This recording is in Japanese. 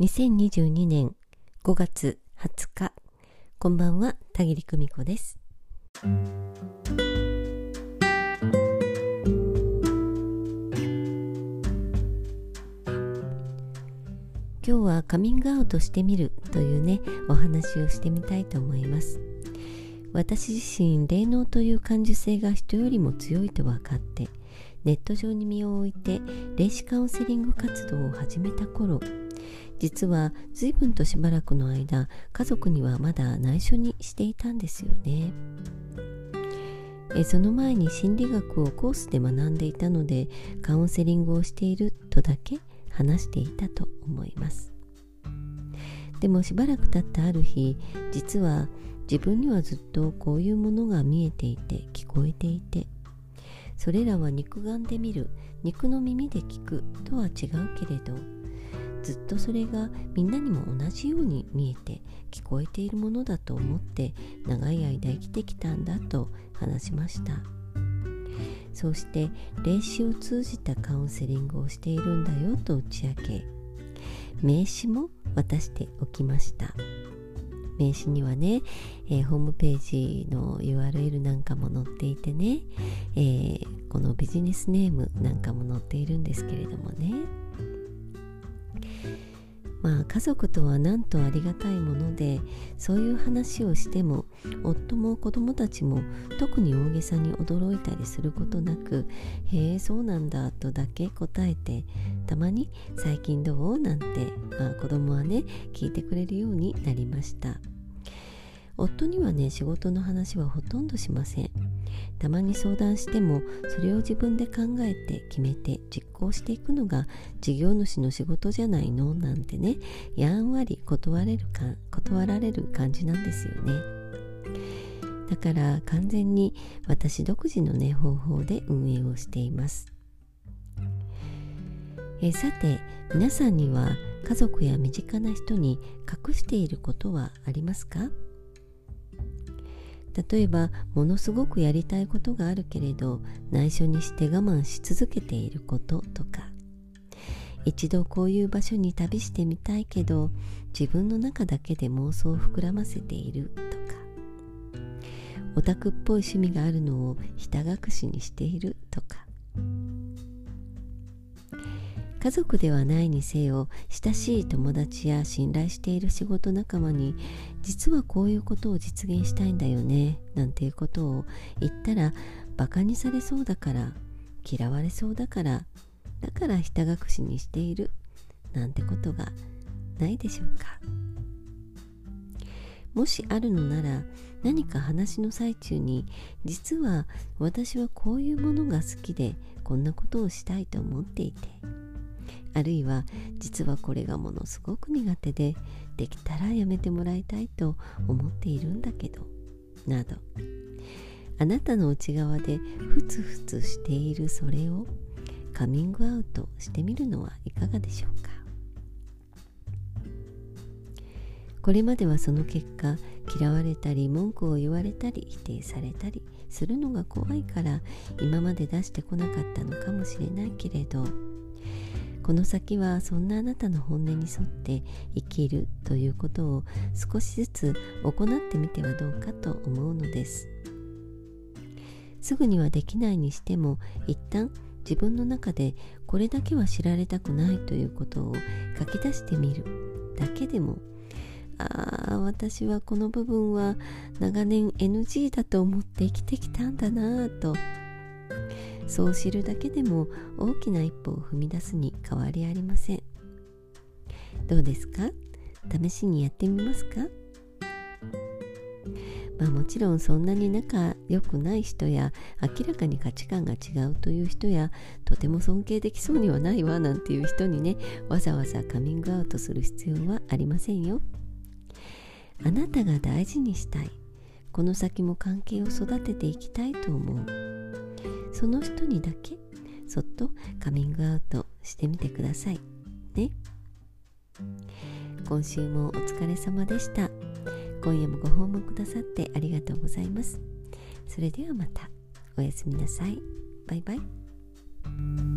2022年5月20日こんばんは田切久美子です。今日はカミングアウトしてみるというねお話をしてみたいと思います。私自身霊能という感受性が人よりも強いと分かってネット上に身を置いて霊視カウンセリング活動を始めた頃実は随分としばらくの間家族にはまだ内緒にしていたんですよね。えその前に心理学をコースで学んでいたのでカウンセリングをしているとだけ話していたと思います。でもしばらく経ったある日実は自分にはずっとこういうものが見えていて聞こえていてそれらは肉眼で見る肉の耳で聞くとは違うけれどずっとそれがみんなにも同じように見えて聞こえているものだと思って長い間生きてきたんだと話しました。そうして霊視を通じたカウンセリングをしているんだよと打ち明け名刺も渡しておきました。名刺にはね、えー、ホームページの URL なんかも載っていてね、えー、このビジネスネームなんかも載っているんですけれどもね。まあ家族とはなんとありがたいものでそういう話をしても夫も子供たちも特に大げさに驚いたりすることなく「へえそうなんだ」とだけ答えてたまに「最近どう?」なんて、まあ、子供はね聞いてくれるようになりました夫にはね仕事の話はほとんどしませんたまに相談してもそれを自分で考えて決めて実行していくのが事業主の仕事じゃないの？なんてねやんわり断れるか断られる感じなんですよね。だから完全に私独自のね方法で運営をしています。えさて皆さんには家族や身近な人に隠していることはありますか？例えばものすごくやりたいことがあるけれど内緒にして我慢し続けていることとか。一度こういう場所に旅してみたいけど自分の中だけで妄想を膨らませているとか。オタクっぽい趣味があるのをひた隠しにしているとか。家族ではないにせよ親しい友達や信頼している仕事仲間に実はこういうことを実現したいんだよねなんていうことを言ったらバカにされそうだから嫌われそうだからだからひた隠しにしているなんてことがないでしょうか。もしあるのなら何か話の最中に実は私はこういうものが好きでこんなことをしたいと思っていて。あるいは実はこれがものすごく苦手でできたらやめてもらいたいと思っているんだけどなどあなたの内側でふつふつしているそれをカミングアウトしてみるのはいかがでしょうか？これまではその結果嫌われたり文句を言われたり否定されたりするのが怖いから今まで出してこなかったのかもしれないけれどこの先はそんなあなたの本音に沿って生きるということを少しずつ行ってみてはどうかと思うのです。すぐにはできないにしても一旦自分の中でこれだけは知られたくないということを書き出してみるだけでもああ私はこの部分は長年 NG だと思って生きてきたんだなぁとそう知るだけでも大きな一歩を踏み出すに変わりありません。どうですか？試しにやってみますか？まあもちろんそんなに仲良くない人や明らかに価値観が違うという人やとても尊敬できそうにはないわなんていう人にねわざわざカミングアウトする必要はありませんよ。あなたが大事にしたい。この先も関係を育てていきたいと思う。その人にだけそっとカミングアウトしてみてください。ね。今週もお疲れ様でした。今夜もご訪問くださってありがとうございます。それではまた。おやすみなさい。バイバイ。